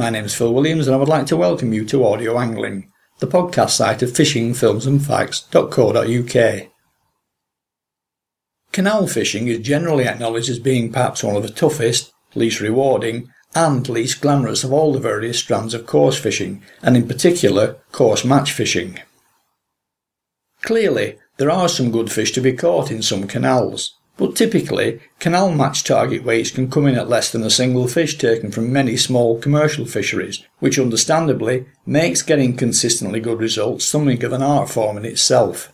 My name is Phil Williams and I would like to welcome you to Audio Angling, the podcast site of fishingfilmsandfacts.co.uk. Canal fishing is generally acknowledged as being perhaps one of the toughest, least rewarding, and least glamorous of all the various strands of coarse fishing, and in particular, coarse match fishing. Clearly, there are some good fish to be caught in some canals, but typically, canal match target weights can come in at less than a single fish taken from many small commercial fisheries, which understandably makes getting consistently good results something of an art form in itself.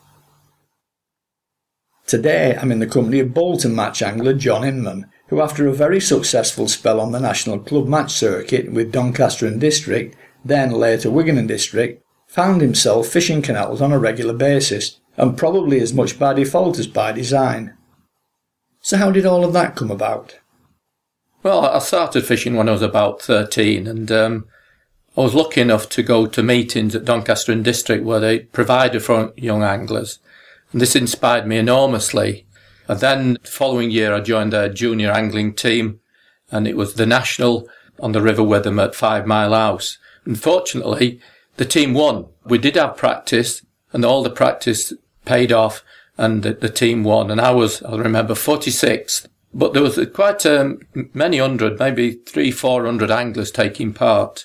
Today I'm in the company of Bolton match angler John Inman, who after a very successful spell on the national club match circuit with Doncaster and District, then later Wigan and District, found himself fishing canals on a regular basis, and probably as much by default as by design. So how did all of that come about? Well, I started fishing when I was about 13 and um, I was lucky enough to go to meetings at Doncaster and District where they provided for young anglers. And this inspired me enormously. And then the following year I joined a junior angling team and it was the national on the River Witham at Five Mile House. Unfortunately, the team won. We did have practice and all the practice paid off and the, the team won. And I was, I remember, 46th. But there was quite um, many hundred, maybe three, four hundred anglers taking part.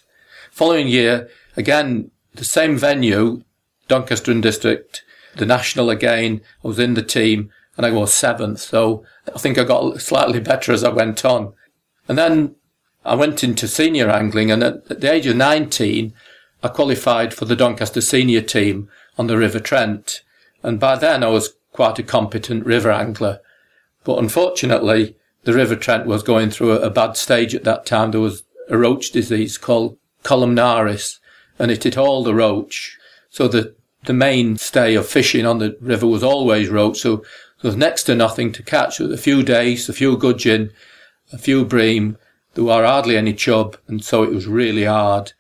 Following year, again, the same venue, Doncaster and District, the national again. I was in the team and I was seventh. So I think I got slightly better as I went on. And then I went into senior angling and at, at the age of 19, I qualified for the Doncaster senior team on the River Trent. And by then I was quite a competent river angler. But unfortunately, the River Trent was going through a, bad stage at that time. There was a roach disease called columnaris, and it hit all the roach. So the, the mainstay of fishing on the river was always roach. So there was next to nothing to catch. A few dace, a few gudgeon, a few bream. There were hardly any chub, and so it was really hard.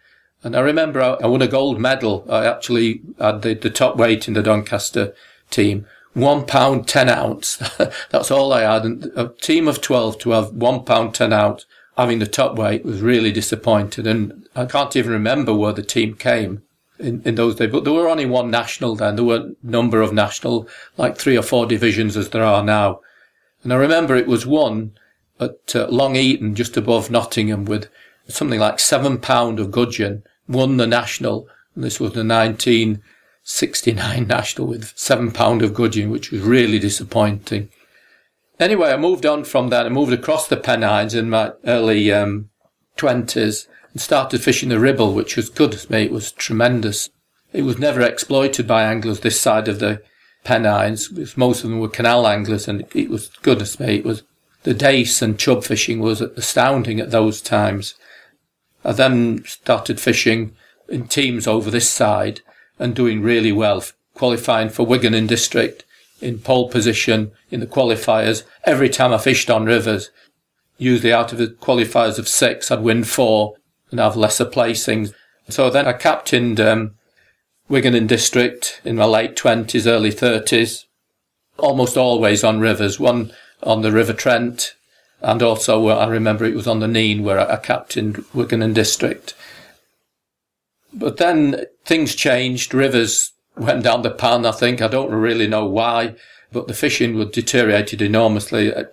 And I remember I, I won a gold medal. I actually had the, the top weight in the Doncaster team one pound ten ounce. That's all I had. And a team of 12 to have one pound ten ounce having the top weight was really disappointed. And I can't even remember where the team came in, in those days, but there were only one national then. There were a number of national, like three or four divisions as there are now. And I remember it was won at uh, Long Eaton, just above Nottingham with something like seven pound of gudgeon, won the national. And this was the 19, 69 national with seven pound of gudgeon, which was really disappointing. Anyway, I moved on from that. I moved across the Pennines in my early um, 20s and started fishing the Ribble, which was good to me. It was tremendous. It was never exploited by anglers this side of the Pennines most of them were canal anglers and it was goodness me. It was the dace and chub fishing was astounding at those times. I then started fishing in teams over this side and doing really well, qualifying for Wigan and District in pole position in the qualifiers. Every time I fished on rivers, usually out of the qualifiers of six, I'd win four and have lesser placings. So then I captained um, Wigan and District in my late twenties, early thirties, almost always on rivers. One on the River Trent, and also uh, I remember it was on the Nene where I captained Wigan and District. But then things changed. Rivers went down the pan, I think. I don't really know why, but the fishing was deteriorated enormously. Uh,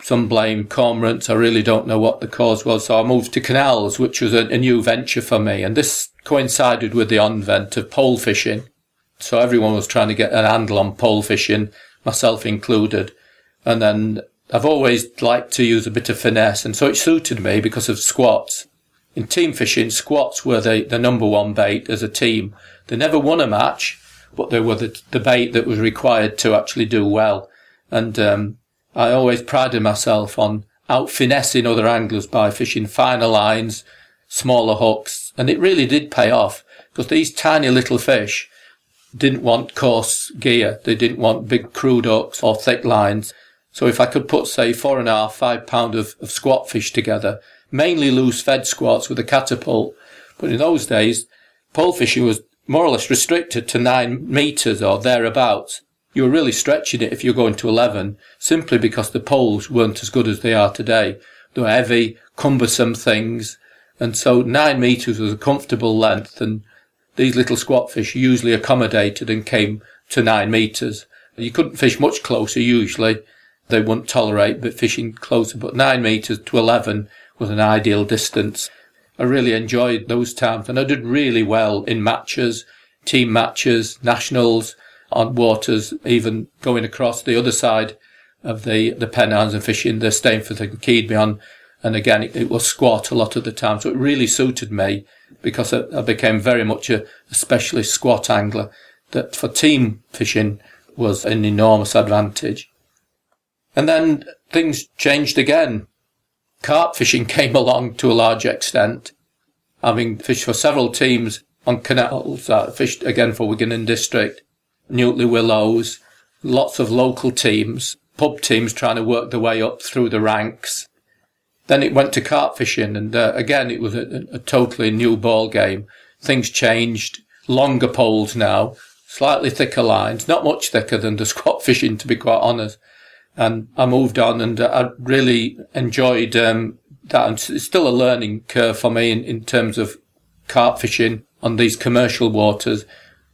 some blame cormorants. I really don't know what the cause was. So I moved to canals, which was a, a new venture for me. And this coincided with the advent of pole fishing. So everyone was trying to get an handle on pole fishing, myself included. And then I've always liked to use a bit of finesse. And so it suited me because of squats in team fishing, squats were the, the number one bait as a team. They never won a match, but they were the, the bait that was required to actually do well. And um, I always prided myself on out finessing other anglers by fishing finer lines, smaller hooks, and it really did pay off because these tiny little fish didn't want coarse gear. They didn't want big crude hooks or thick lines. So if I could put, say, four and a half, five pound of, of squat fish together, mainly loose fed squats with a catapult. But in those days, pole fishing was more or less restricted to nine meters or thereabouts. You were really stretching it if you're going to 11 simply because the poles weren't as good as they are today. They were heavy, cumbersome things And so nine metres was a comfortable length and these little squat fish usually accommodated and came to nine metres. You couldn't fish much closer usually. They wouldn't tolerate but fishing closer, but nine metres to 11 was an ideal distance. I really enjoyed those times and I did really well in matches, team matches, nationals, on waters, even going across the other side of the, the Pennines and fishing the Stainforth and Keadby And again, it, it, was squat a lot of the time. So it really suited me because I, I became very much a, a specialist squat angler that for team fishing was an enormous advantage. And then things changed again. Carp fishing came along to a large extent. Having fished for several teams on canals, I fished again for Wigan and District, Newton-le-Willows, lots of local teams, pub teams trying to work their way up through the ranks. Then it went to carp fishing, and uh, again it was a, a totally new ball game. Things changed, longer poles now, slightly thicker lines, not much thicker than the squat fishing, to be quite honest. And I moved on, and I really enjoyed um, that. And it's still a learning curve for me in, in terms of carp fishing on these commercial waters.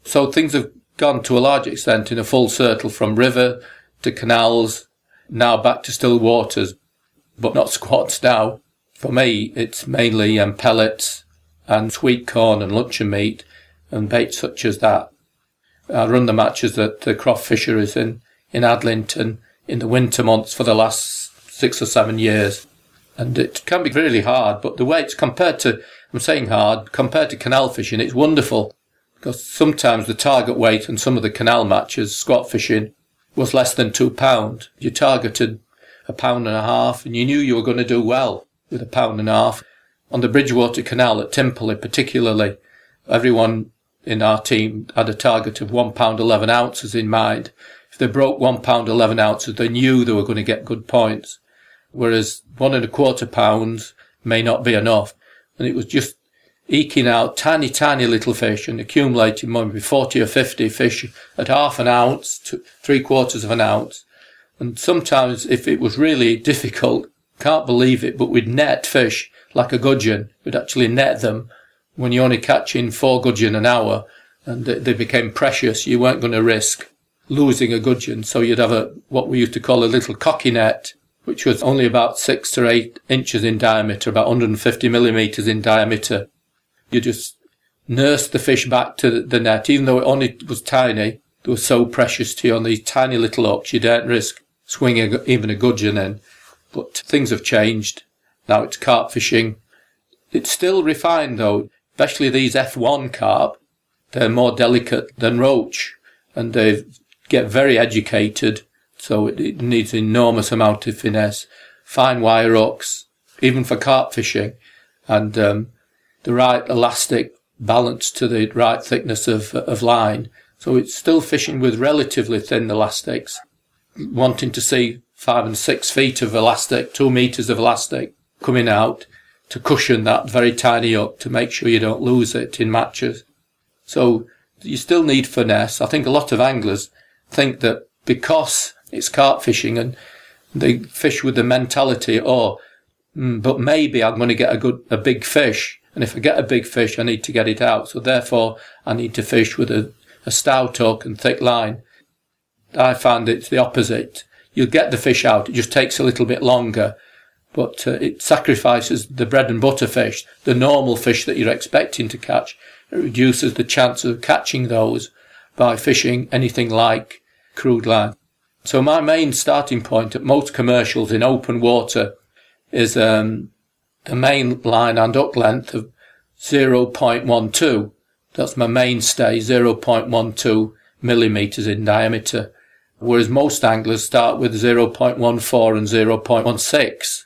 So things have gone to a large extent in a full circle from river to canals, now back to still waters, but not squats now. For me, it's mainly um, pellets and sweet corn and luncheon meat and bait such as that. I run the matches at the Croft Fisheries in, in Adlington in the winter months for the last six or seven years. And it can be really hard, but the weights compared to, I'm saying hard, compared to canal fishing, it's wonderful because sometimes the target weight on some of the canal matches, squat fishing, was less than two pound. You targeted a pound and a half and you knew you were going to do well with a pound and a half. On the Bridgewater Canal at Timperley particularly, everyone in our team had a target of one pound eleven ounces in mind. They broke one pound eleven ounces, they knew they were going to get good points. Whereas one and a quarter pounds may not be enough. And it was just eking out tiny, tiny little fish and accumulating maybe 40 or 50 fish at half an ounce to three quarters of an ounce. And sometimes if it was really difficult, can't believe it, but we'd net fish like a gudgeon. We'd actually net them when you only catch in four gudgeon an hour and they became precious. You weren't going to risk losing a gudgeon. So you'd have a, what we used to call a little cocky net, which was only about six to eight inches in diameter, about 150 millimeters in diameter you just nurse the fish back to the net, even though it only was tiny. They were so precious to you on these tiny little hooks, you daren't risk swinging even a gudgeon in. But things have changed. Now it's carp fishing. It's still refined though, especially these F1 carp. They're more delicate than roach and they get very educated. So it, it needs enormous amount of finesse, fine wire hooks, even for carp fishing. And, um, the right elastic balance to the right thickness of, of line. So it's still fishing with relatively thin elastics, wanting to see five and six feet of elastic, two meters of elastic coming out to cushion that very tiny hook to make sure you don't lose it in matches. So you still need finesse. I think a lot of anglers think that because it's carp fishing and they fish with the mentality, oh, mm, but maybe I'm going to get a good, a big fish. And if I get a big fish, I need to get it out. So therefore, I need to fish with a, a stout hook and thick line. I found it's the opposite. You'll get the fish out. It just takes a little bit longer, but uh, it sacrifices the bread and butter fish, the normal fish that you're expecting to catch. It reduces the chance of catching those by fishing anything like crude line. So my main starting point at most commercials in open water is um, the main line and hook length of 0.12. That's my mainstay, 0.12 millimeters in diameter. Whereas most anglers start with 0.14 and 0.16.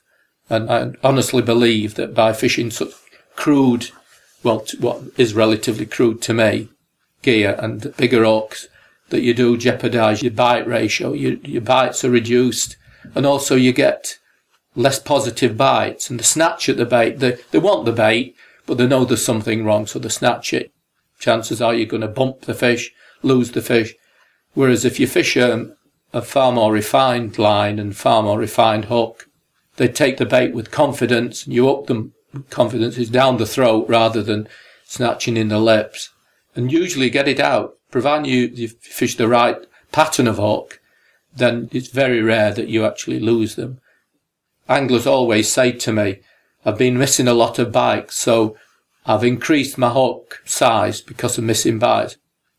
And I honestly believe that by fishing such crude, well, what is relatively crude to me, gear and bigger hooks, that you do jeopardize your bite ratio. Your, your bites are reduced and also you get less positive bites and the snatch at the bait. They, they want the bait, but they know there's something wrong, so they snatch it. Chances are you're going to bump the fish, lose the fish. Whereas if you fish a, a far more refined line and far more refined hook, they take the bait with confidence and you hook them confidence is down the throat rather than snatching in the lips. And usually get it out, providing you, you fish the right pattern of hook, then it's very rare that you actually lose them. Anglers always say to me, I've been missing a lot of bites, so I've increased my hook size because of missing bites.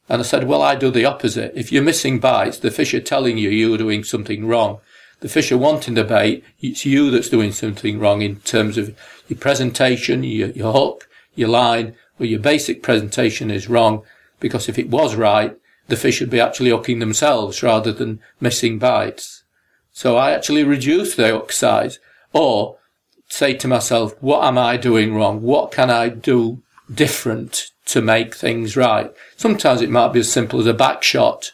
And I said, well, I do the opposite. If you're missing bites, the fish are telling you you're doing something wrong. The fish are wanting the bait. It's you that's doing something wrong in terms of your presentation, your, your hook, your line, or your basic presentation is wrong. Because if it was right, the fish would be actually hooking themselves rather than missing bites. So I actually reduce the hook size or say to myself, what am I doing wrong? What can I do different to make things right? Sometimes it might be as simple as a back shot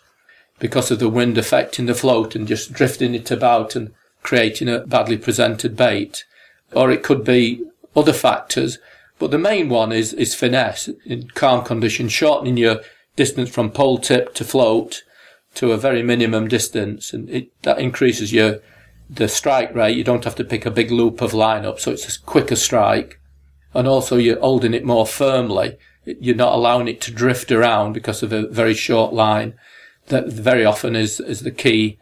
because of the wind affecting the float and just drifting it about and creating a badly presented bait. Or it could be other factors. But the main one is, is finesse in calm conditions, shortening your distance from pole tip to float to a very minimum distance. And it, that increases your, the strike rate. You don't have to pick a big loop of line up. So it's a quicker strike. And also you're holding it more firmly. You're not allowing it to drift around because of a very short line that very often is, is the key.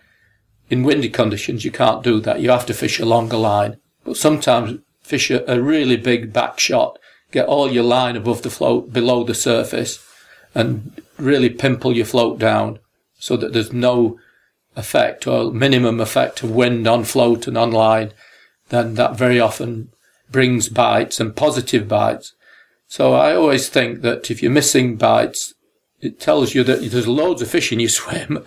In windy conditions, you can't do that. You have to fish a longer line. But sometimes fish a, a really big back shot, get all your line above the float, below the surface, and really pimple your float down so that there's no effect or minimum effect of wind on float and on line. Then that very often brings bites and positive bites. So I always think that if you're missing bites, it tells you that there's loads of fish in your swim,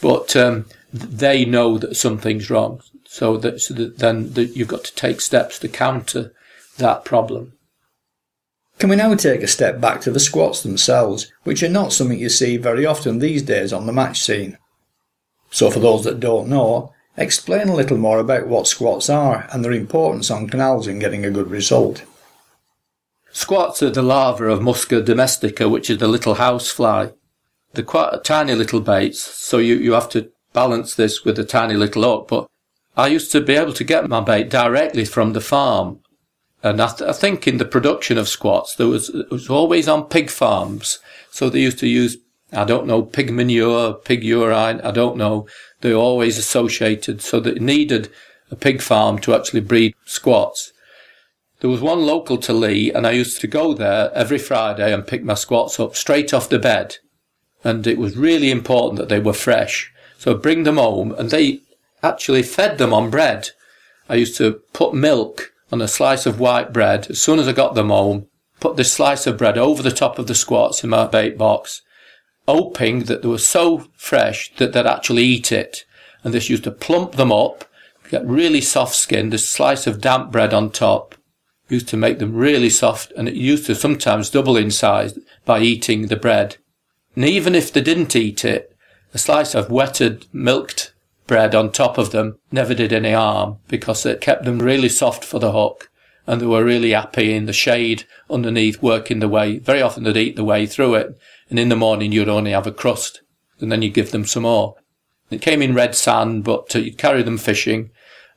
but um, they know that something's wrong. So that, so that then that you've got to take steps to counter that problem. Can we now take a step back to the squats themselves, which are not something you see very often these days on the match scene? So, for those that don't know, explain a little more about what squats are and their importance on canals in getting a good result. Squats are the larvae of Musca domestica, which is the little house fly. They're quite tiny little baits, so you, you have to balance this with a tiny little hook. But I used to be able to get my bait directly from the farm. And I, th- I think in the production of squats, there was, it was always on pig farms. So they used to use, I don't know, pig manure, pig urine, I don't know. They're always associated. So they needed a pig farm to actually breed squats. There was one local to Leigh, and I used to go there every Friday and pick my squats up straight off the bed. And it was really important that they were fresh. So I'd bring them home, and they actually fed them on bread. I used to put milk on a slice of white bread as soon as I got them home, put this slice of bread over the top of the squats in my bait box, hoping that they were so fresh that they'd actually eat it. And this used to plump them up, get really soft skinned, a slice of damp bread on top, used to make them really soft and it used to sometimes double in size by eating the bread. And even if they didn't eat it, a slice of wetted, milked bread on top of them never did any harm because it kept them really soft for the hook and they were really happy in the shade underneath working the way. Very often they'd eat the way through it and in the morning you'd only have a crust and then you'd give them some more. It came in red sand, but you'd carry them fishing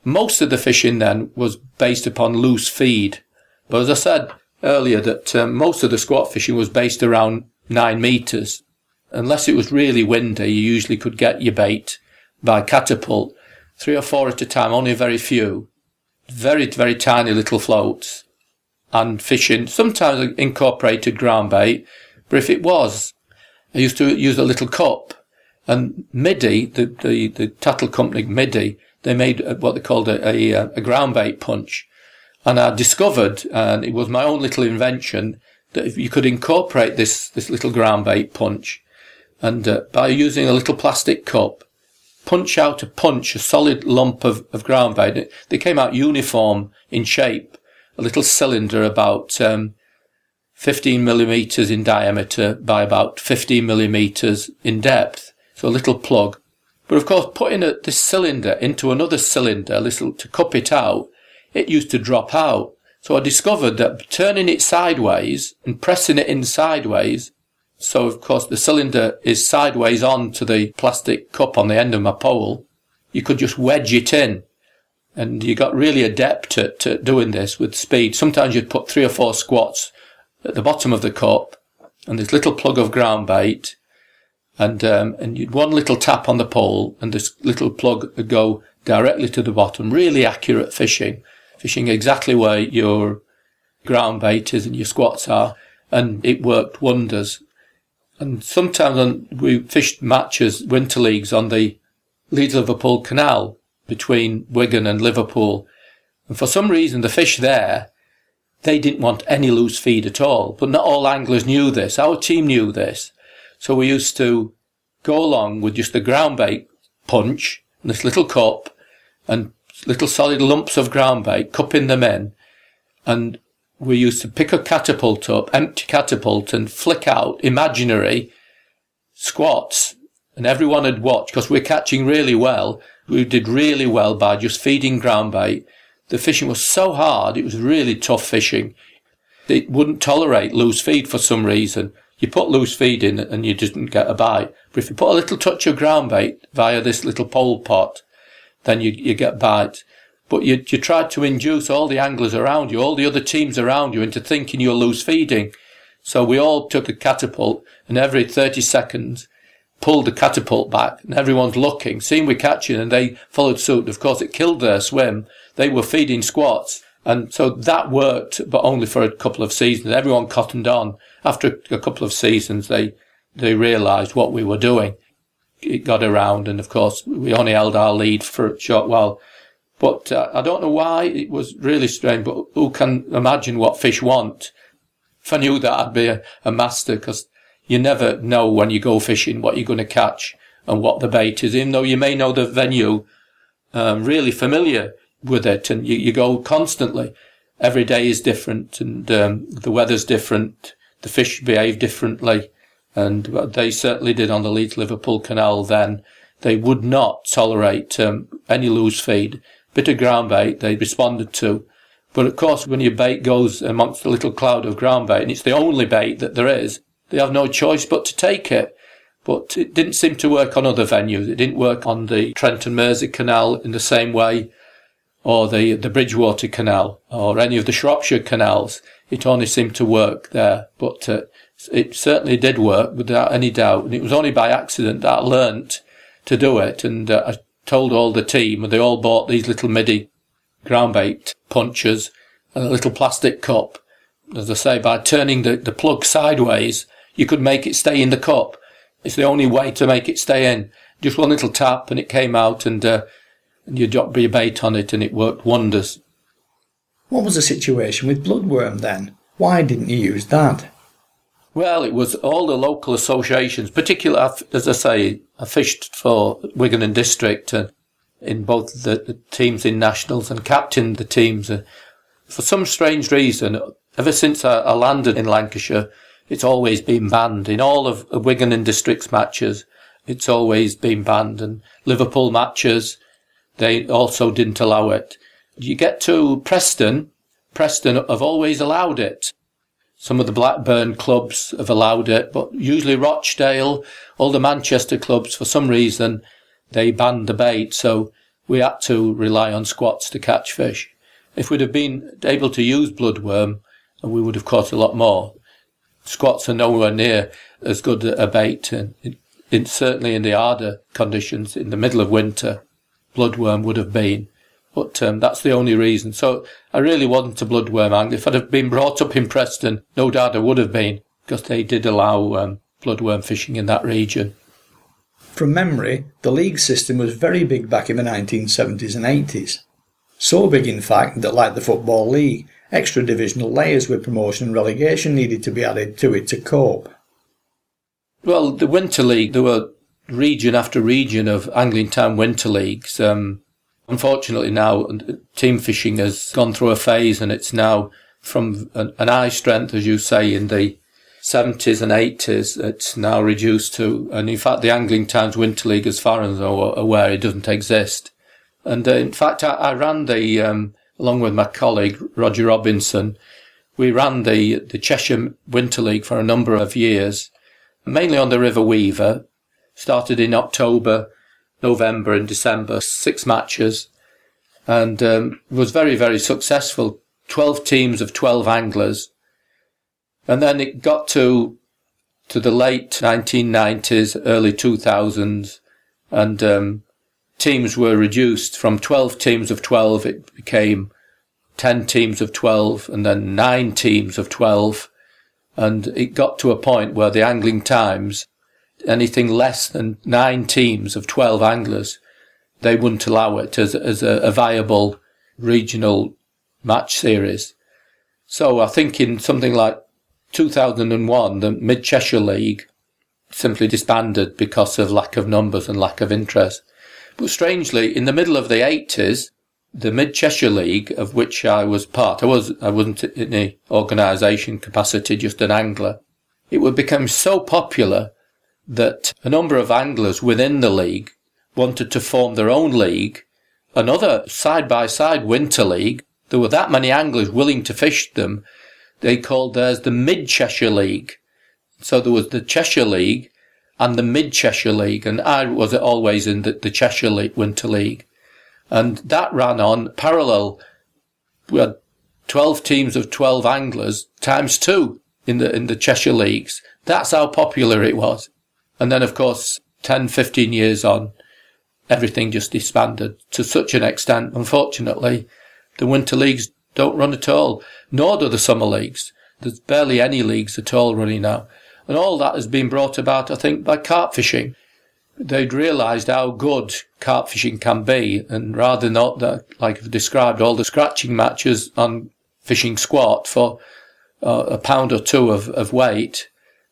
most of the fishing then was based upon loose feed. But as I said earlier, that um, most of the squat fishing was based around nine metres. Unless it was really windy, you usually could get your bait by catapult, three or four at a time, only very few. Very, very tiny little floats. And fishing, sometimes incorporated ground bait, but if it was, I used to use a little cup. And Middy, the, the, the tattle company Middy, they made what they called a, a, a ground bait punch. And I discovered, and it was my own little invention, that if you could incorporate this, this little ground bait punch and uh, by using a little plastic cup, punch out a punch, a solid lump of, of ground bait. They came out uniform in shape, a little cylinder about um, 15 millimeters in diameter by about 15 millimeters in depth. So a little plug. But of course, putting a, this cylinder into another cylinder, little to cup it out, it used to drop out. So I discovered that turning it sideways and pressing it in sideways, so of course the cylinder is sideways on to the plastic cup on the end of my pole, you could just wedge it in. And you got really adept at, at doing this with speed. Sometimes you'd put three or four squats at the bottom of the cup and this little plug of ground bait and um, and you'd one little tap on the pole and this little plug would go directly to the bottom. Really accurate fishing, fishing exactly where your ground bait is and your squats are, and it worked wonders. And sometimes we fished matches, winter leagues on the Leeds Liverpool Canal between Wigan and Liverpool. And for some reason, the fish there, they didn't want any loose feed at all. But not all anglers knew this. Our team knew this. So we used to go along with just the ground bait punch and this little cup and little solid lumps of ground bait, cupping them in. And we used to pick a catapult up, empty catapult and flick out imaginary squats. And everyone had watched because we're catching really well we did really well by just feeding ground bait. The fishing was so hard, it was really tough fishing. It wouldn't tolerate loose feed for some reason. You put loose feed in and you didn't get a bite. But if you put a little touch of ground bait via this little pole pot, then you, you get bites. But you, you tried to induce all the anglers around you, all the other teams around you into thinking you're loose feeding. So we all took a catapult and every 30 seconds pulled the catapult back and everyone's looking, seeing we're catching and they followed suit. Of course, it killed their swim. They were feeding squats. And so that worked, but only for a couple of seasons. Everyone cottoned on. After a couple of seasons, they, they realized what we were doing. It got around. And of course, we only held our lead for a short while. But uh, I don't know why it was really strange, but who can imagine what fish want? If I knew that, I'd be a, a master because you never know when you go fishing what you're going to catch and what the bait is, even though you may know the venue, um, really familiar with it and you, you go constantly. Every day is different and um, the weather's different. The fish behave differently. And they certainly did on the Leeds Liverpool Canal then. They would not tolerate um, any loose feed. Bit of ground bait they responded to. But of course, when your bait goes amongst a little cloud of ground bait, and it's the only bait that there is, they have no choice but to take it. But it didn't seem to work on other venues. It didn't work on the Trent and Mersey Canal in the same way, or the, the Bridgewater Canal, or any of the Shropshire canals. It only seemed to work there. But uh, it certainly did work without any doubt. And it was only by accident that I learnt to do it. And uh, I told all the team, and they all bought these little Middy ground bait punchers and a little plastic cup. As I say, by turning the, the plug sideways, you could make it stay in the cup. It's the only way to make it stay in. Just one little tap and it came out and, uh, and you dropped your bait on it and it worked wonders. What was the situation with bloodworm then? Why didn't you use that? Well, it was all the local associations, particularly, as I say, I fished for Wigan and District and in both the, the teams in nationals and captained the teams. Uh, for some strange reason, ever since I, I landed in Lancashire, it's always been banned in all of Wigan and Districts matches. It's always been banned and Liverpool matches, they also didn't allow it. You get to Preston, Preston have always allowed it. Some of the Blackburn clubs have allowed it, but usually Rochdale, all the Manchester clubs, for some reason, they banned the bait. So we had to rely on squats to catch fish. If we'd have been able to use bloodworm, we would have caught a lot more squats are nowhere near as good a bait. And in, certainly in the harder conditions in the middle of winter, bloodworm would have been. But um, that's the only reason. So I really wasn't a bloodworm angler. If I'd have been brought up in Preston, no doubt I would have been, because they did allow um, bloodworm fishing in that region. From memory, the league system was very big back in the 1970s and 80s. So big, in fact, that like the Football League, Extra divisional layers with promotion and relegation needed to be added to it to cope. Well, the Winter League, there were region after region of Angling Times Winter Leagues. Um, unfortunately, now team fishing has gone through a phase and it's now from an, high strength, as you say, in the 70s and 80s, it's now reduced to, and in fact, the Angling Times Winter League, as far as I'm aware, it doesn't exist. And uh, in fact, I, I ran the um, along with my colleague Roger Robinson, we ran the, the Cheshire Winter League for a number of years, mainly on the River Weaver. Started in October, November and December, six matches. and um, was very, very successful. 12 teams of 12 anglers. And then it got to, to the late 1990s, early 2000s, and um, teams were reduced from 12 teams of 12, it became 10 teams of 12, and then 9 teams of 12. And it got to a point where the Angling Times, anything less than 9 teams of 12 anglers, they wouldn't allow it as, as a, a viable regional match series. So I think in something like 2001, the Mid Cheshire League simply disbanded because of lack of numbers and lack of interest. But strangely, in the middle of the 80s, the Mid Cheshire League, of which I was part, I was I wasn't in the organisation capacity, just an angler. It would become so popular that a number of anglers within the league wanted to form their own league, another side by side winter league. There were that many anglers willing to fish them. They called theirs the Mid Cheshire League. So there was the Cheshire League and the Mid Cheshire League, and I was always in the, the Cheshire League, Winter League. And that ran on parallel. We had 12 teams of 12 anglers times two in the, in the Cheshire Leagues. That's how popular it was. And then, of course, 10, 15 years on, everything just disbanded to such an extent. Unfortunately, the winter leagues don't run at all, nor do the summer leagues. There's barely any leagues at all running now. And all that has been brought about, I think, by carp fishing. They'd realised how good carp fishing can be, and rather not that, like I've described, all the scratching matches on fishing squat for uh, a pound or two of, of weight,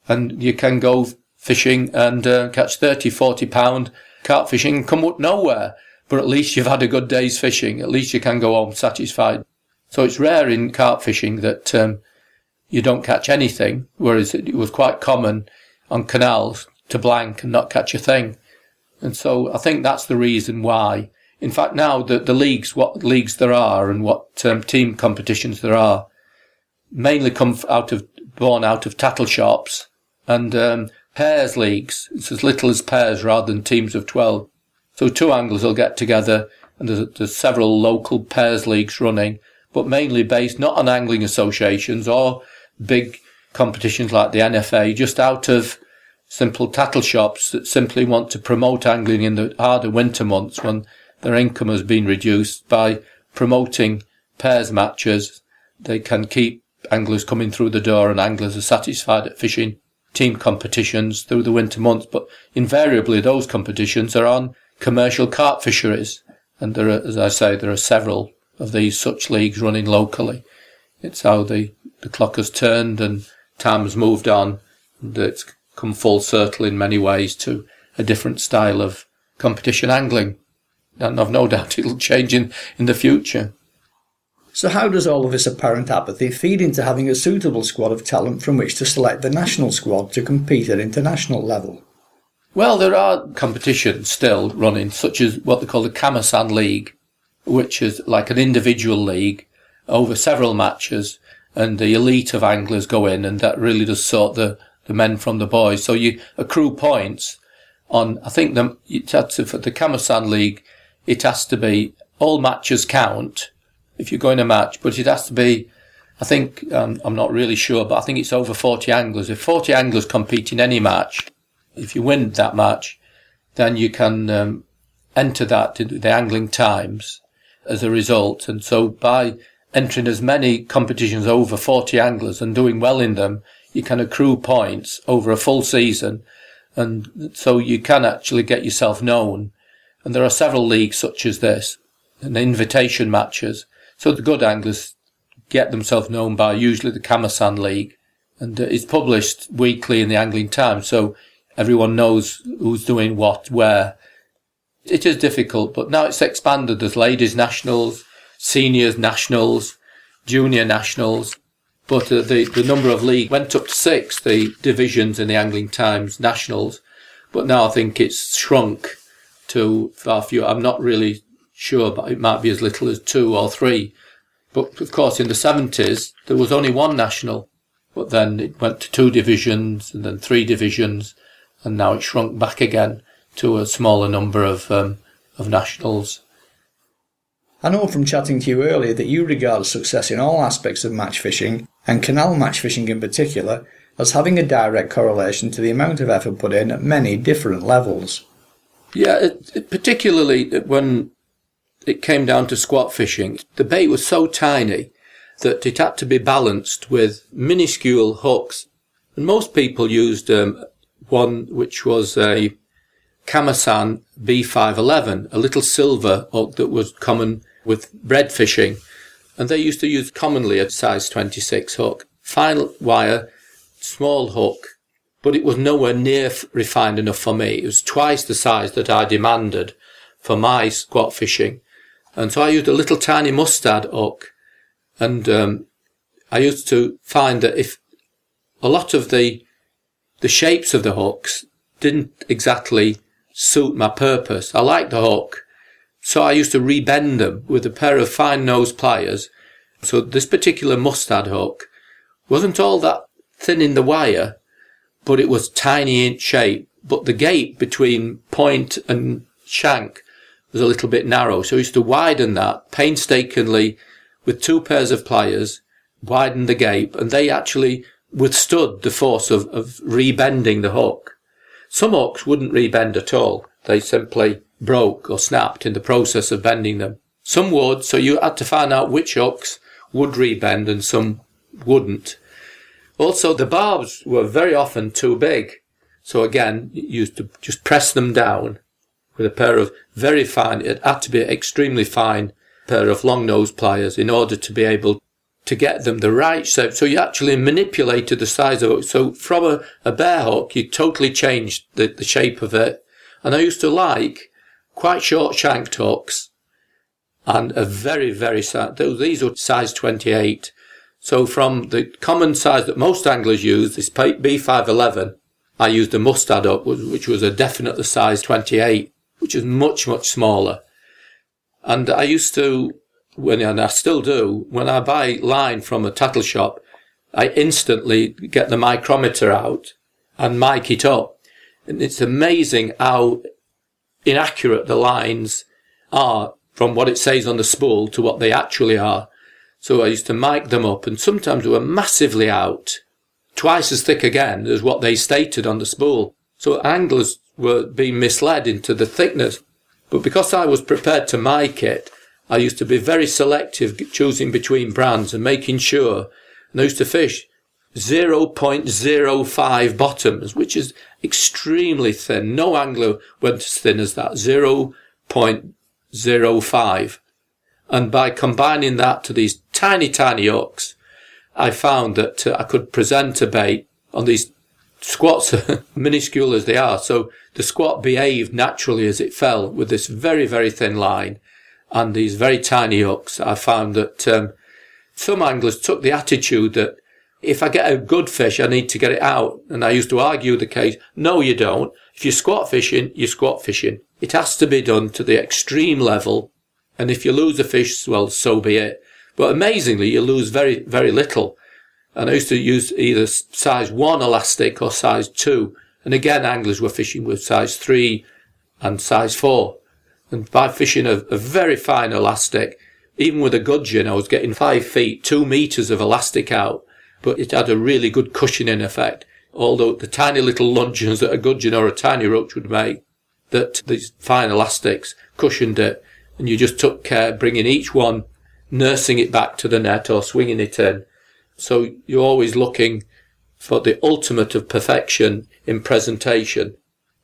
and you can go fishing and uh, catch 30, 40 pound carp fishing and come up nowhere. But at least you've had a good day's fishing. At least you can go home satisfied. So it's rare in carp fishing that um, you don't catch anything, whereas it was quite common on canals to blank and not catch a thing. And so I think that's the reason why. In fact, now the, the leagues, what leagues there are and what um, team competitions there are, mainly come out of, born out of tattle shops and um, pairs leagues. It's as little as pairs rather than teams of 12. So two anglers will get together and there's, there's several local pairs leagues running, but mainly based not on angling associations or big competitions like the NFA, just out of simple tattle shops that simply want to promote angling in the harder winter months when their income has been reduced by promoting pairs matches. They can keep anglers coming through the door and anglers are satisfied at fishing team competitions through the winter months, but invariably those competitions are on commercial carp fisheries. And there are, as I say, there are several of these such leagues running locally. It's how the, the clock has turned and time has moved on. And it's come full circle in many ways to a different style of competition angling. And I've no doubt it'll change in, in the future. So, how does all of this apparent apathy feed into having a suitable squad of talent from which to select the national squad to compete at international level? Well, there are competitions still running, such as what they call the Kamasan League, which is like an individual league over several matches, and the elite of anglers go in, and that really does sort the, the men from the boys. So you accrue points on, I think the, to, for the Kamasan League, it has to be all matches count if you're going to match, but it has to be, I think, um, I'm not really sure, but I think it's over 40 anglers. If 40 anglers compete in any match, if you win that match, then you can um, enter that into the angling times as a result. And so by entering as many competitions over 40 anglers and doing well in them, you can accrue points over a full season. And so you can actually get yourself known. And there are several leagues such as this and invitation matches so the good anglers get themselves known by usually the Kamasan League, and uh, it's published weekly in the Angling Times, so everyone knows who's doing what where. It is difficult, but now it's expanded. There's ladies nationals, seniors nationals, junior nationals, but uh, the the number of league went up to six. The divisions in the Angling Times nationals, but now I think it's shrunk to far fewer. I'm not really sure, but it might be as little as two or three. But of course, in the 70s, there was only one national, but then it went to two divisions and then three divisions, and now it shrunk back again to a smaller number of, um, of nationals. I know from chatting to you earlier that you regard success in all aspects of match fishing, and canal match fishing in particular, as having a direct correlation to the amount of effort put in at many different levels. Yeah, it, it, particularly when it came down to squat fishing, the bait was so tiny that it had to be balanced with minuscule hooks. And most people used um, one which was a Kamasan B511, a little silver hook that was common with bread fishing. And they used to use commonly a size 26 hook. Fine wire, small hook, but it was nowhere near refined enough for me. It was twice the size that I demanded for my squat fishing. And so I used a little tiny Mustad hook. And um, I used to find that if a lot of the the shapes of the hooks didn't exactly suit my purpose. I liked the hook, so I used to rebend them with a pair of fine nose pliers. So this particular Mustad hook wasn't all that thin in the wire, but it was tiny in shape. But the gap between point and shank was a little bit narrow. So I used to widen that painstakingly with two pairs of pliers, widen the gape, and they actually withstood the force of, of rebending the hook. Some hooks wouldn't rebend at all. They simply broke or snapped in the process of bending them. Some would, so you had to find out which hooks would rebend and some wouldn't. Also, the barbs were very often too big. So again, you used to just press them down with a pair of very fine, it had to be extremely fine pair of long nose pliers in order to be able to get them the right shape. So you actually manipulated the size of it. So from a, a bear hook, you totally changed the, the shape of it. And I used to like quite short shanked hooks and a very, very these were size 28. So from the common size that most anglers use, this B511, I used a Mustad hook, which was a definite size 28 which is much, much smaller. And I used to, when, and I still do, when I buy line from a tattle shop, I instantly get the micrometer out and mic it up. And it's amazing how inaccurate the lines are from what it says on the spool to what they actually are. So I used to mic them up and sometimes they were massively out, twice as thick again as what they stated on the spool. So anglers were being misled into the thickness. But because I was prepared to mic it, I used to be very selective choosing between brands and making sure. And I used to fish 0.05 bottoms, which is extremely thin. No angler went as thin as that. 0.05. And by combining that to these tiny, tiny hooks, I found that uh, I could present a bait on these squats minuscule as they are. So the squat behaved naturally as it fell with this very, very thin line and these very tiny hooks. I found that um, some anglers took the attitude that if I get a good fish, I need to get it out. And I used to argue the case. No, you don't. If you're squat fishing, you're squat fishing. It has to be done to the extreme level. And if you lose a fish, well, so be it. But amazingly, you lose very, very little. And I used to use either size one elastic or size two. And again, anglers were fishing with size three and size four. And by fishing a, a very fine elastic, even with a gudgeon, I was getting five feet, two meters of elastic out, but it had a really good cushioning effect. Although the tiny little lungeons that a gudgeon or a tiny roach would make, that these fine elastics cushioned it, and you just took care bringing each one, nursing it back to the net or swinging it in, so you're always looking for the ultimate of perfection in presentation.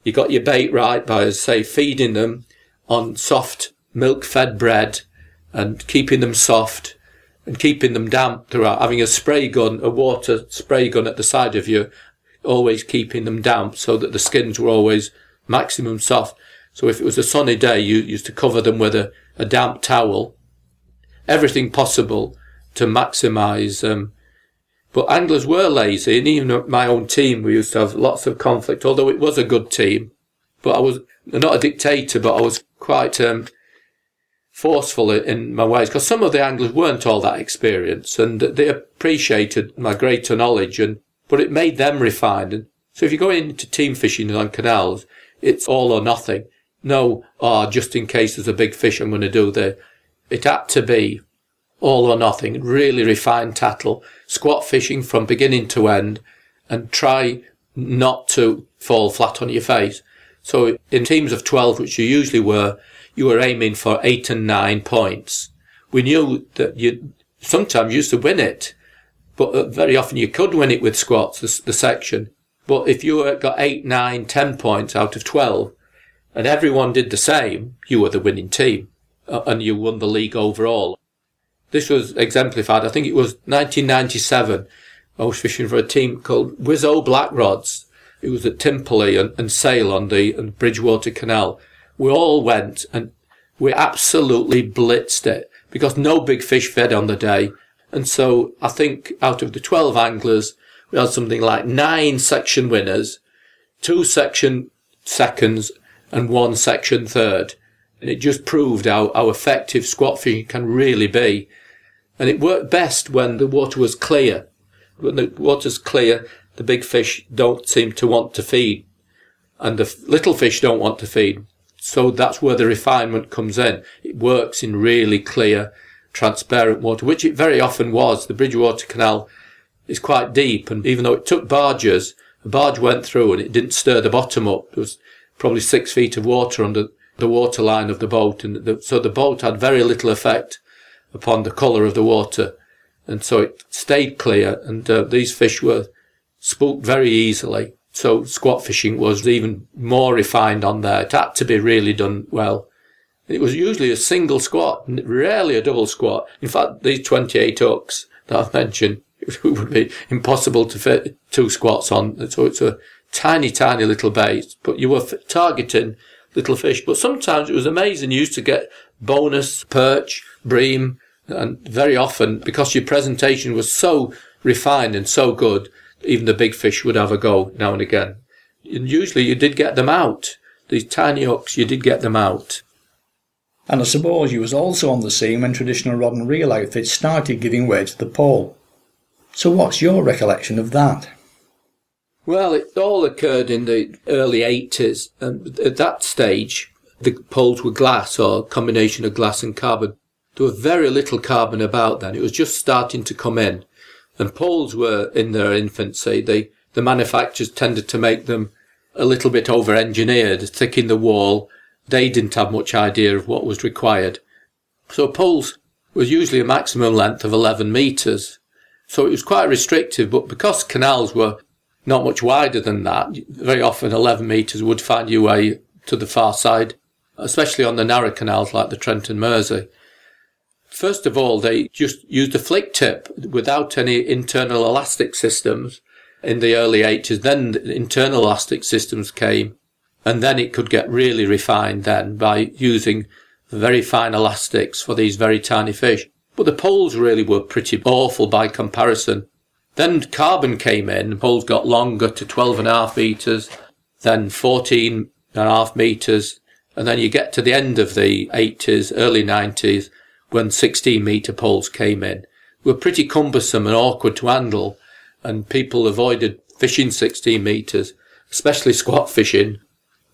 You got your bait right by, say, feeding them on soft milk fed bread and keeping them soft and keeping them damp throughout, having a spray gun, a water spray gun at the side of you, always keeping them damp so that the skins were always maximum soft. So if it was a sunny day, you used to cover them with a, a damp towel. Everything possible to maximize um, but anglers were lazy, and even my own team, we used to have lots of conflict, although it was a good team. But I was not a dictator, but I was quite um, forceful in my ways, because some of the anglers weren't all that experienced, and they appreciated my greater knowledge, and but it made them refined. And so if you go into team fishing on canals, it's all or nothing. No, ah, oh, just in case there's a big fish, I'm going to do the It had to be all or nothing, really refined tattle, squat fishing from beginning to end, and try not to fall flat on your face. So in teams of 12, which you usually were, you were aiming for eight and nine points. We knew that you sometimes used to win it, but uh, very often you could win it with squats, the, the section. But if you got eight, nine, ten points out of 12, and everyone did the same, you were the winning team, uh, and you won the league overall. This was exemplified, I think it was 1997. I was fishing for a team called Wizzo Black Rods. It was at Timperley and, and Sale on the and Bridgewater Canal. We all went and we absolutely blitzed it because no big fish fed on the day. And so I think out of the 12 anglers, we had something like nine section winners, two section seconds and one section third. And it just proved how, how effective squat fishing can really be. And it worked best when the water was clear. When the water's clear, the big fish don't seem to want to feed. And the little fish don't want to feed. So that's where the refinement comes in. It works in really clear, transparent water, which it very often was. The Bridgewater Canal is quite deep. And even though it took barges, a barge went through and it didn't stir the bottom up. There was probably six feet of water under the water line of the boat. And the, so the boat had very little effect upon the colour of the water. And so it stayed clear. And uh, these fish were spooked very easily. So squat fishing was even more refined on there. It had to be really done well. It was usually a single squat, rarely a double squat. In fact, these 28 hooks that I've mentioned, it would be impossible to fit two squats on. So it's a tiny, tiny little bait, but you were targeting little fish. But sometimes it was amazing. You used to get bonus, perch, bream, and very often, because your presentation was so refined and so good, even the big fish would have a go now and again. And usually you did get them out. These tiny hooks, you did get them out. And I suppose you was also on the scene when traditional rod and reel outfits started giving way to the pole. So what's your recollection of that? Well, it all occurred in the early 80s, and at that stage, the poles were glass or a combination of glass and carbon. There was very little carbon about then. It was just starting to come in. And poles were in their infancy. They, the manufacturers tended to make them a little bit over engineered, thick in the wall. They didn't have much idea of what was required. So poles was usually a maximum length of 11 metres. So it was quite restrictive, but because canals were not much wider than that, very often 11 metres would find your way to the far side, especially on the narrow canals like the Trent and Mersey. First of all, they just used a flick tip without any internal elastic systems in the early 80s. Then the internal elastic systems came and then it could get really refined then by using very fine elastics for these very tiny fish. But the poles really were pretty awful by comparison. Then carbon came in, the poles got longer to 12 and a half metres, then 14 and a half metres, and then you get to the end of the 80s, early 90s, when 16 metre poles came in. Were pretty cumbersome and awkward to handle, and people avoided fishing 16 metres, especially squat fishing.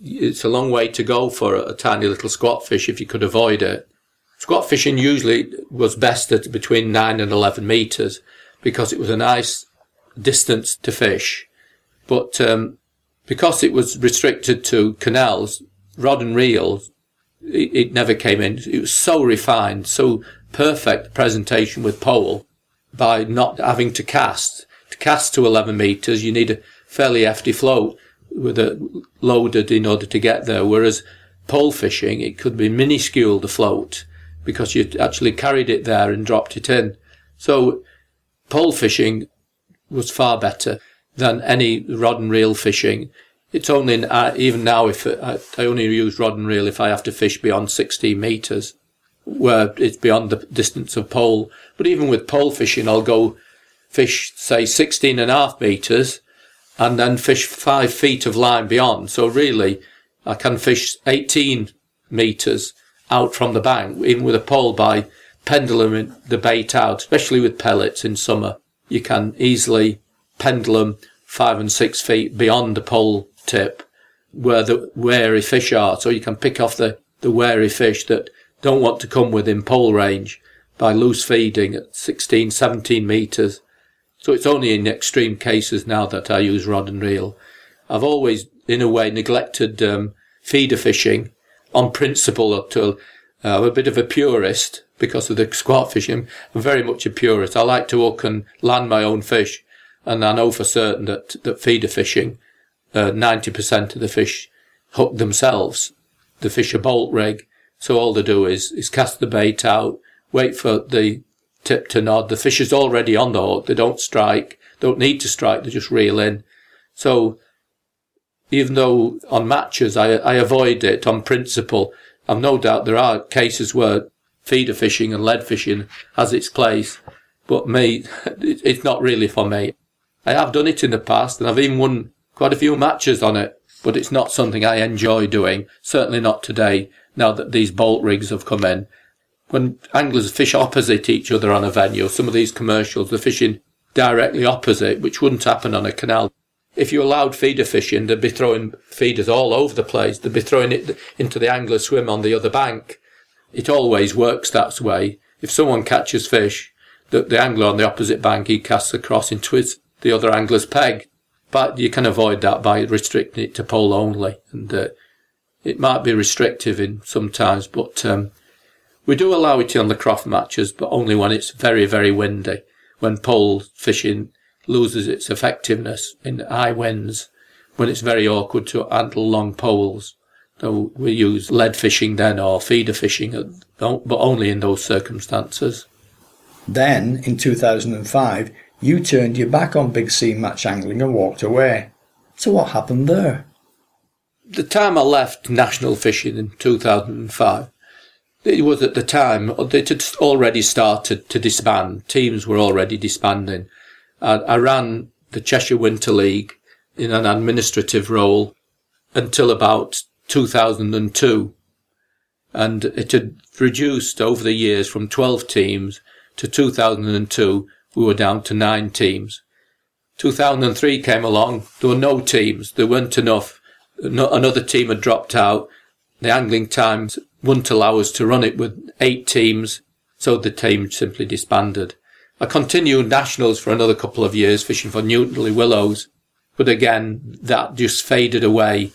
It's a long way to go for a, a tiny little squat fish if you could avoid it. Squat fishing usually was best at between 9 and 11 metres because it was a nice distance to fish. But um, because it was restricted to canals, rod and reel, it, it, never came in. It was so refined, so perfect presentation with pole by not having to cast. To cast to 11 metres, you need a fairly hefty float with a loaded in order to get there. Whereas pole fishing, it could be minuscule, the float because you actually carried it there and dropped it in. So pole fishing was far better than any rod and reel fishing. It's only uh, even now if uh, I only use rod and reel if I have to fish beyond 16 meters, where it's beyond the distance of pole. But even with pole fishing, I'll go fish say 16 and a half meters and then fish five feet of line beyond. So really, I can fish 18 meters out from the bank, even with a pole by pendulum the bait out, especially with pellets in summer. You can easily pendulum five and six feet beyond the pole tip where the wary fish are. So you can pick off the, the wary fish that don't want to come within pole range by loose feeding at 16, 17 metres. So it's only in extreme cases now that I use rod and reel. I've always, in a way, neglected um, feeder fishing on principle up to uh, I'm a bit of a purist because of the squat fishing. I'm very much a purist. I like to hook and land my own fish. And I know for certain that, that feeder fishing, uh, 90% of the fish hook themselves. The fish are bolt rig. So all they do is, is cast the bait out, wait for the tip to nod. The fish is already on the hook. They don't strike, don't need to strike. They just reel in. So even though on matches I, I avoid it on principle, I've no doubt there are cases where feeder fishing and lead fishing has its place, but me, it's not really for me. I have done it in the past and I've even won quite a few matches on it, but it's not something I enjoy doing. Certainly not today, now that these bolt rigs have come in. When anglers fish opposite each other on a venue, some of these commercials, they're fishing directly opposite, which wouldn't happen on a canal. If you allowed feeder fishing, they'd be throwing feeders all over the place. They'd be throwing it into the angler swim on the other bank. It always works that way. If someone catches fish, the, the angler on the opposite bank, he casts across into his, the other angler's peg. But you can avoid that by restricting it to pole only. And uh, it might be restrictive in sometimes, but um, we do allow it on the croft matches, but only when it's very, very windy. When pole fishing loses its effectiveness in high winds, when it's very awkward to handle long poles. So we use lead fishing then or feeder fishing, but only in those circumstances. Then, in 2005, you turned your back on big sea match angling and walked away. So what happened there? The time I left national fishing in 2005, it was at the time it had already started to disband. Teams were already disbanding. I, I ran the Cheshire Winter League in an administrative role until about 2002. And it had reduced over the years from 12 teams to 2002, we were down to nine teams. 2003 came along, there were no teams, there weren't enough. No, another team had dropped out. The angling times wouldn't allow us to run it with eight teams, so the team simply disbanded. I continued nationals for another couple of years fishing for Newton-le-Willows, but again, that just faded away,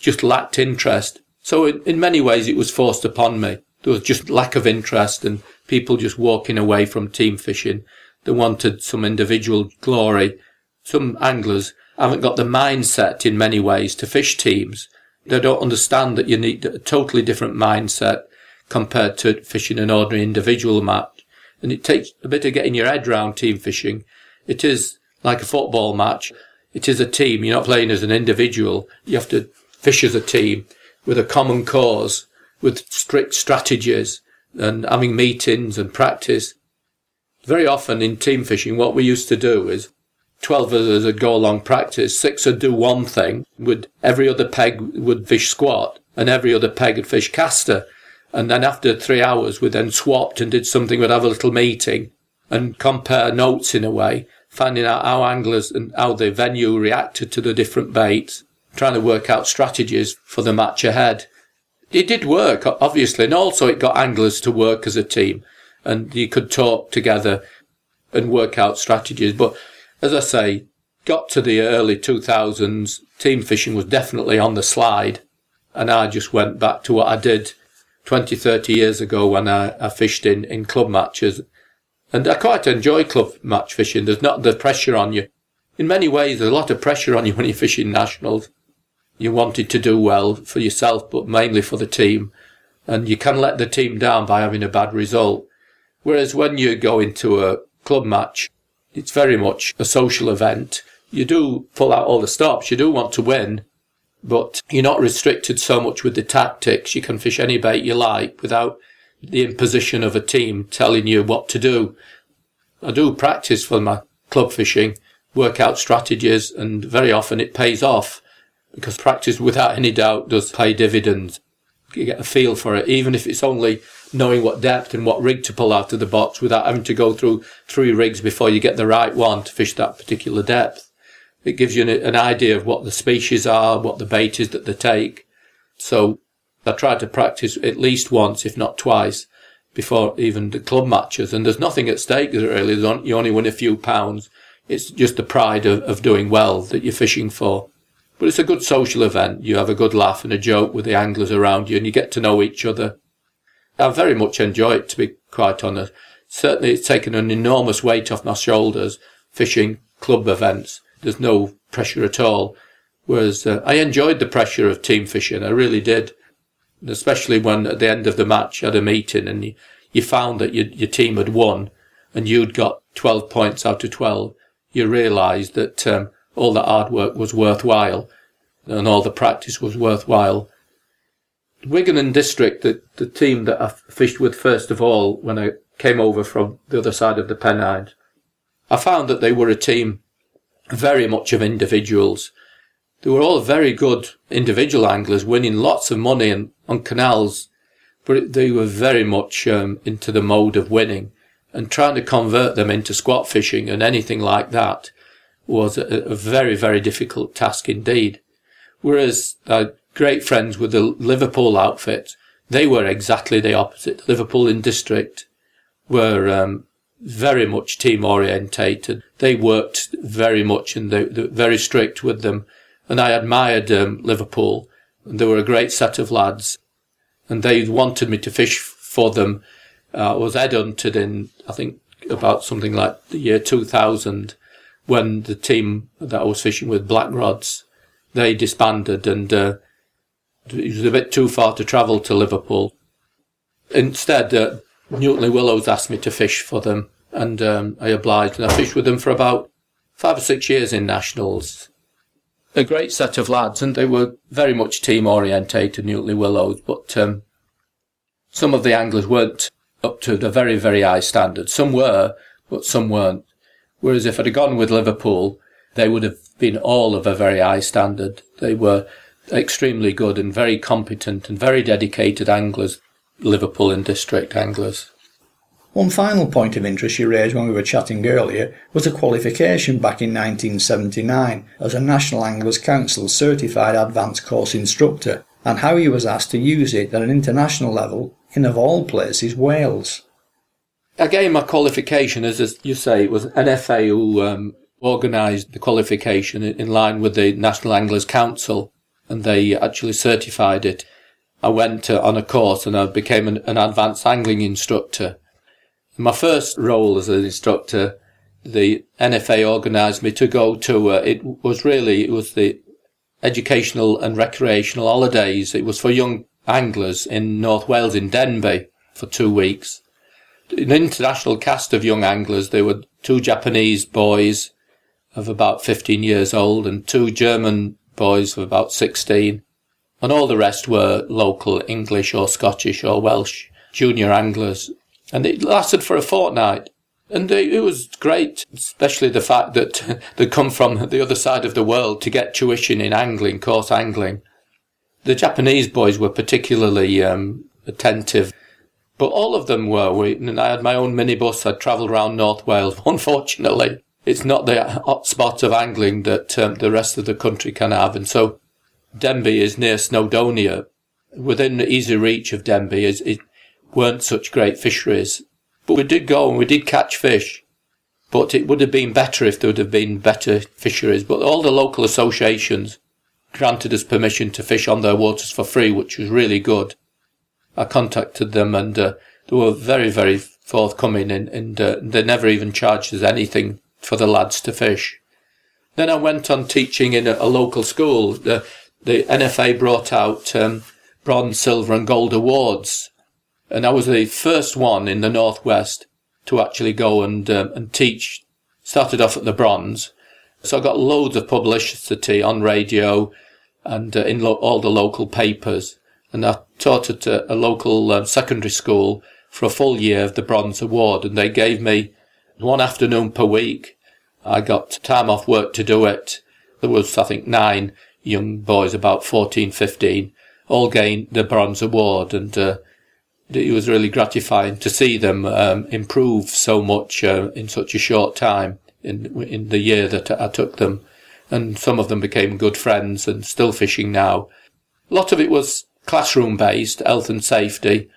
just lacked interest. So in, in many ways it was forced upon me. There was just lack of interest and people just walking away from team fishing. They wanted some individual glory. Some anglers haven't got the mindset in many ways to fish teams. They don't understand that you need a totally different mindset compared to fishing an ordinary individual match and it takes a bit of getting your head round team fishing. It is like a football match. It is a team. You're not playing as an individual. You have to fish as a team with a common cause, with strict strategies and having meetings and practice. Very often in team fishing, what we used to do is 12 of us would go along practice, six would do one thing, would every other peg would fish squat and every other peg would fish caster. And then after three hours, we then swapped and did something. We'd have a little meeting and compare notes in a way, finding out how anglers and how the venue reacted to the different baits, trying to work out strategies for the match ahead. It did work, obviously, and also it got anglers to work as a team and you could talk together and work out strategies. But as I say, got to the early 2000s, team fishing was definitely on the slide and I just went back to what I did 20, 30 years ago when I, I fished in, in club matches. And I quite enjoy club match fishing. There's not the pressure on you. In many ways, there's a lot of pressure on you when you're fishing nationals. You wanted to do well for yourself, but mainly for the team. And you can let the team down by having a bad result. Whereas when you go into a club match, it's very much a social event. You do pull out all the stops. You do want to win, but you're not restricted so much with the tactics. You can fish any bait you like without the imposition of a team telling you what to do. I do practice for my club fishing, work out strategies, and very often it pays off because practice without any doubt does pay dividends. You get a feel for it, even if it's only knowing what depth and what rig to pull out of the box without having to go through three rigs before you get the right one to fish that particular depth. It gives you an, an idea of what the species are, what the bait is that they take. So I tried to practice at least once, if not twice, before even the club matches. And there's nothing at stake really. You only win a few pounds. It's just the pride of, of doing well that you're fishing for. But it's a good social event. You have a good laugh and a joke with the anglers around you and you get to know each other. I very much enjoy it, to be quite honest. Certainly it's taken an enormous weight off my shoulders fishing club events. There's no pressure at all. Whereas uh, I enjoyed the pressure of team fishing. I really did. Especially when at the end of the match you had a meeting and you, you found that your, your team had won and you'd got 12 points out of 12. You realised that um, all the hard work was worthwhile and all the practice was worthwhile. Wigan and District, the, the team that I fished with first of all when I came over from the other side of the Pennines, I found that they were a team very much of individuals. They were all very good individual anglers, winning lots of money and, on canals, but they were very much um, into the mode of winning and trying to convert them into squat fishing and anything like that was a, a very, very difficult task indeed. Whereas uh, great friends with the Liverpool outfit, they were exactly the opposite. Liverpool in district were um, very much team orientated. They worked very much and they, were very strict with them. And I admired um, Liverpool. And they were a great set of lads. And they wanted me to fish for them. Uh, I was headhunted in, I think, about something like the year 2000 when the team that I was fishing with, Black Rods, they disbanded and uh, it was a bit too far to travel to Liverpool. Instead, uh, Newton-le-Willows asked me to fish for them, and um, I obliged, and I fished with them for about five or six years in nationals. A great set of lads, and they were very much team orientated, Newton-le-Willows, but um, some of the anglers weren't up to the very, very high standard. Some were, but some weren't. Whereas if I'd have gone with Liverpool, they would have been all of a very high standard. They were extremely good and very competent and very dedicated anglers. Liverpool and district anglers. One final point of interest you raised when we were chatting earlier was a qualification back in 1979 as a National Anglers Council certified advanced course instructor and how he was asked to use it at an international level in, of all places, Wales. Again, my qualification, as you say, it was NFA who um, organised the qualification in line with the National Anglers Council and they actually certified it. I went on a course and I became an, an advanced angling instructor. In my first role as an instructor, the NFA organised me to go to, uh, it was really, it was the educational and recreational holidays. It was for young anglers in North Wales in Denbigh for two weeks. An international cast of young anglers. There were two Japanese boys of about 15 years old and two German boys of about 16 and all the rest were local English or Scottish or Welsh junior anglers. And it lasted for a fortnight. And it was great, especially the fact that they come from the other side of the world to get tuition in angling, coarse angling. The Japanese boys were particularly um, attentive, but all of them were. We, and I had my own minibus. I travelled around North Wales. Unfortunately, it's not the hot spot of angling that um, the rest of the country can have, and so Denbigh is near Snowdonia. Within easy reach of Denbigh is, it weren't such great fisheries. But we did go and we did catch fish. But it would have been better if there would have been better fisheries. But all the local associations granted us permission to fish on their waters for free, which was really good. I contacted them and uh, they were very, very forthcoming and, and uh, they never even charged us anything for the lads to fish. Then I went on teaching in a, a local school. The, the NFA brought out um, bronze, silver, and gold awards, and I was the first one in the northwest to actually go and um, and teach. Started off at the bronze, so I got loads of publicity on radio and uh, in lo- all the local papers, and I taught at a, a local um, secondary school for a full year of the bronze award, and they gave me one afternoon per week. I got time off work to do it. There was, I think, nine young boys, about 14, 15, all gained the bronze award. And uh, it was really gratifying to see them um, improve so much uh, in such a short time in, in the year that I took them. And some of them became good friends and still fishing now. A lot of it was classroom based, health and safety.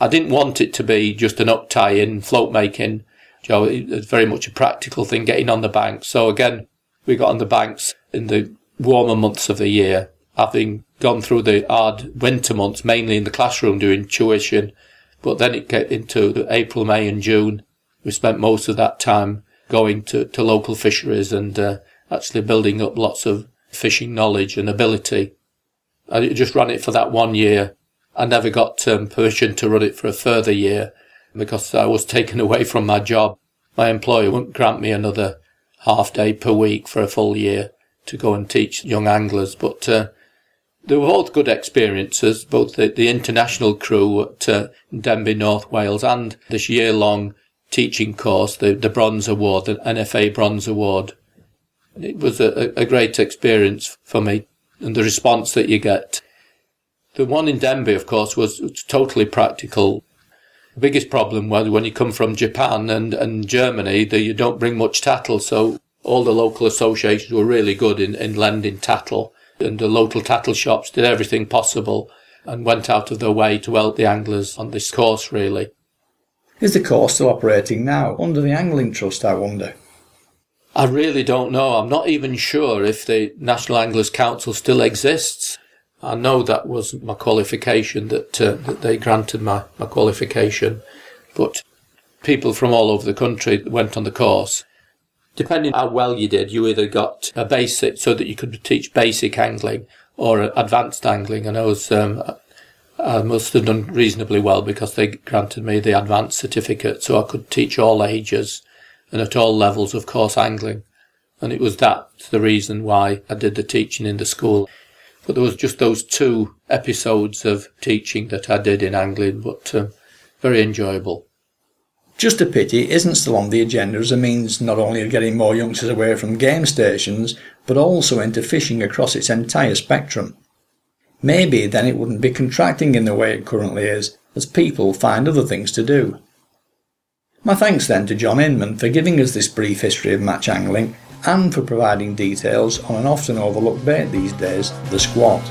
I didn't want it to be just an up tie-in, float making. Joe, it's very much a practical thing, getting on the banks. So again, we got on the banks in the warmer months of the year, having gone through the hard winter months, mainly in the classroom doing tuition. But then it get into the April, May and June. We spent most of that time going to, to local fisheries and uh, actually building up lots of fishing knowledge and ability. I just ran it for that one year. I never got um, permission to run it for a further year because I was taken away from my job. My employer wouldn't grant me another half day per week for a full year to go and teach young anglers. But uh, they were both good experiences, both the, the international crew at uh, Denbigh, North Wales, and this year long teaching course, the, the Bronze Award, the NFA Bronze Award. It was a, a great experience for me and the response that you get. The one in Denbigh, of course, was totally practical. The biggest problem was when you come from Japan and, and Germany that you don't bring much tattle. So all the local associations were really good in, in lending tattle and the local tattle shops did everything possible and went out of their way to help the anglers on this course really. Is the course still operating now under the Angling Trust, I wonder? I really don't know. I'm not even sure if the National Anglers Council still exists. I know that was my qualification, that, uh, that they granted my, my qualification. But people from all over the country went on the course. Depending how well you did, you either got a basic so that you could teach basic angling or advanced angling. And I was, um, I must have done reasonably well because they granted me the advanced certificate so I could teach all ages and at all levels of coarse angling. And it was that the reason why I did the teaching in the school. But there was just those two episodes of teaching that I did in angling, but um, very enjoyable. Just a pity it isn't still on the agenda as a means not only of getting more youngsters away from game stations, but also into fishing across its entire spectrum. Maybe then it wouldn't be contracting in the way it currently is, as people find other things to do. My thanks then to John Inman for giving us this brief history of match angling and for providing details on an often overlooked bait these days, the squat.